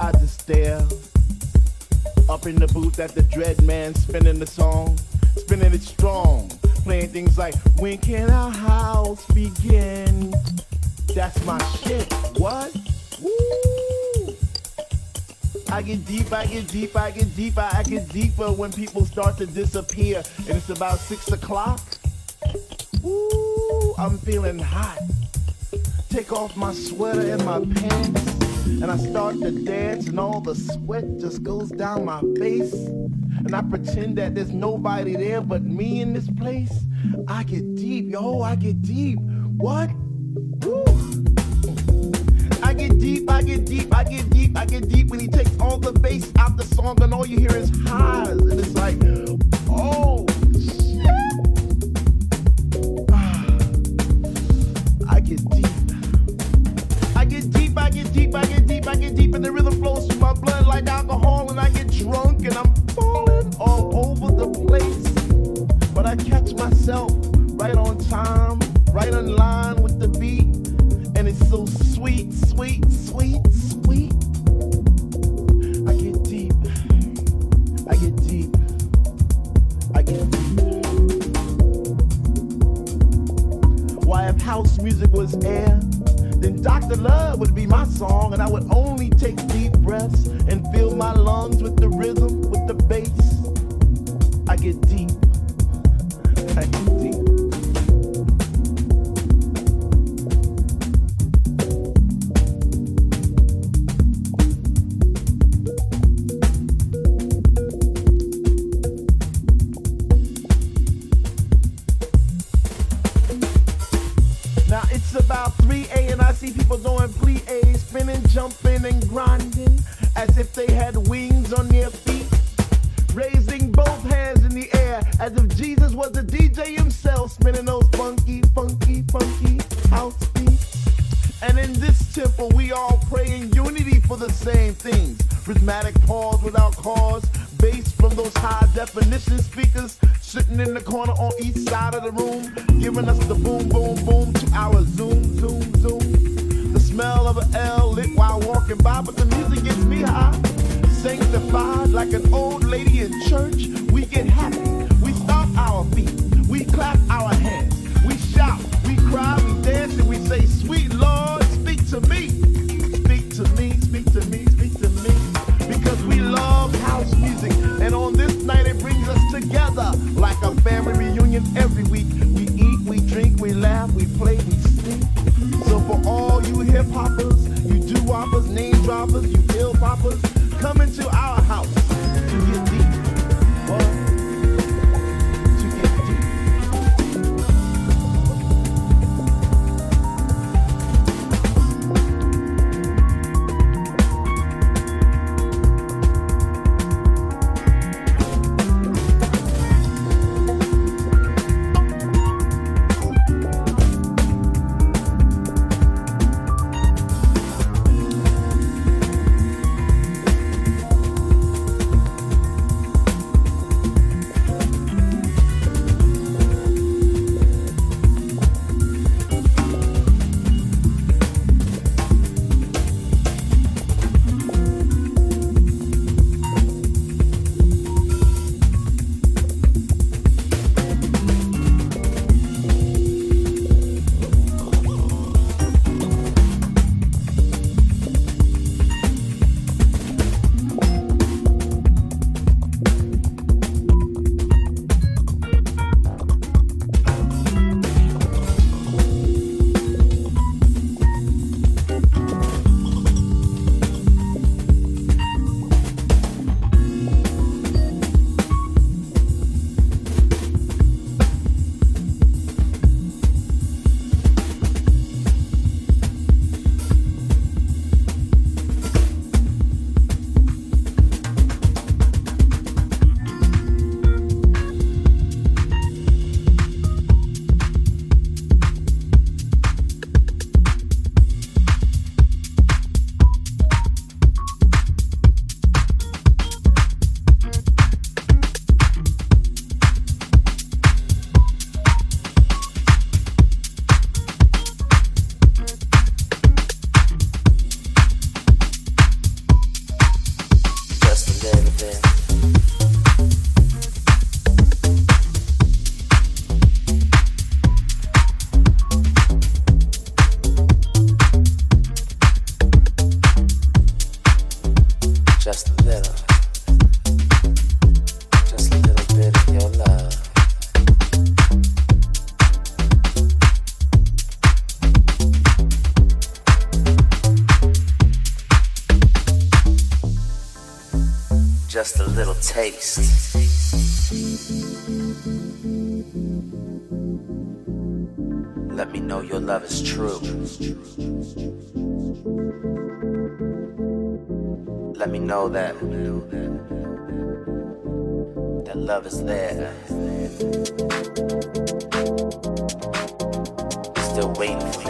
I just stare up in the booth at the dread man spinning the song, spinning it strong, playing things like When can our house begin? That's my shit. What? Woo! I get deep, I get deep, I get deeper, I get deeper when people start to disappear, and it's about six o'clock. Ooh, I'm feeling hot. Take off my sweater and my pants, and I start to dance, and all the sweat just goes down my face. And I pretend that there's nobody there but me in this place. I get deep, yo, I get deep. What? Woo. I get deep, I get deep, I get deep, I get deep when he takes all the bass out the song, and all you hear is highs, and it's like, oh then Dr. Love would be my song, and I would only take deep breaths and fill my lungs with the rhythm, with the bass. I get deep. I get deep. As if they had wings on their feet. Raising both hands in the air as if Jesus taste. Let me know your love is true. Let me know that that love is there. Still waiting for you.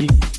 Thank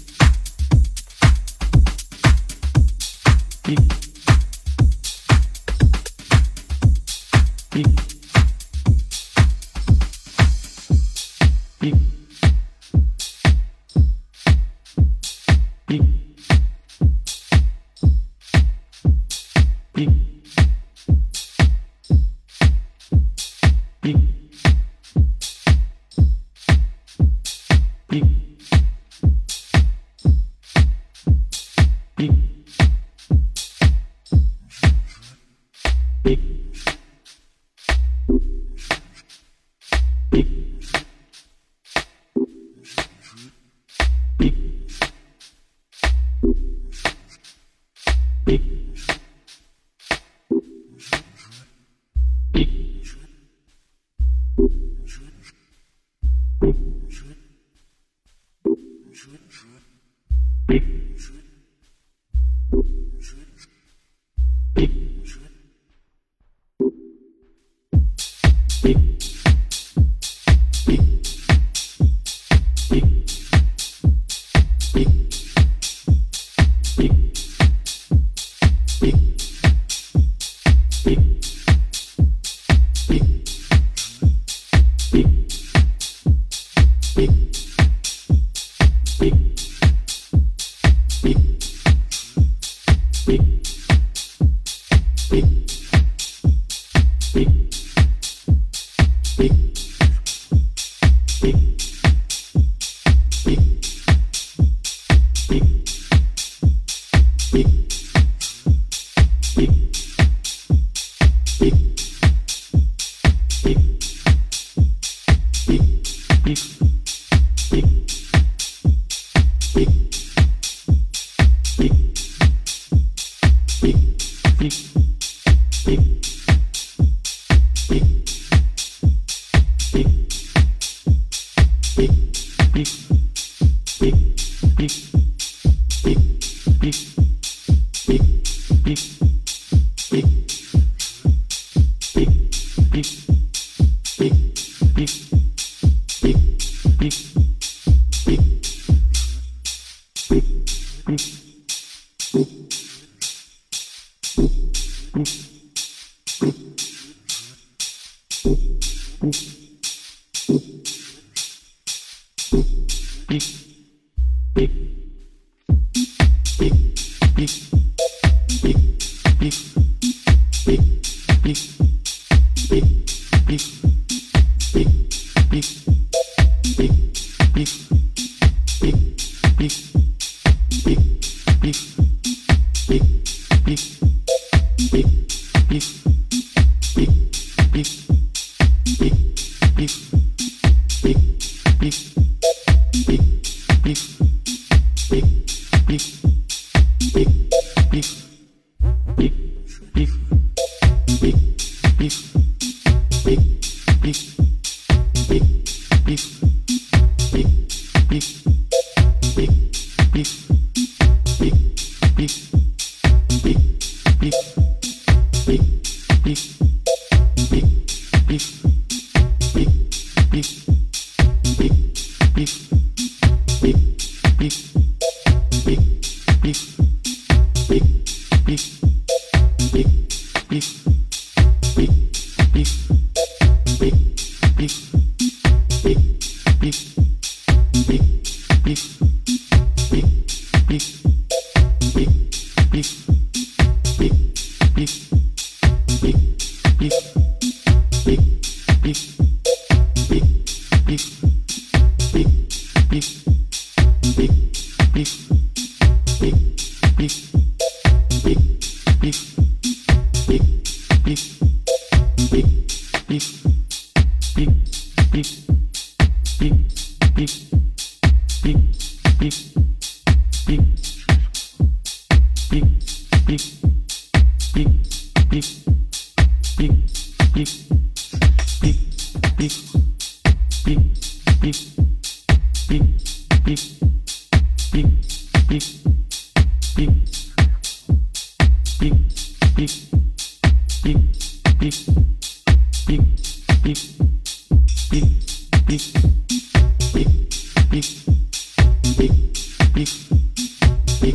you,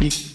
you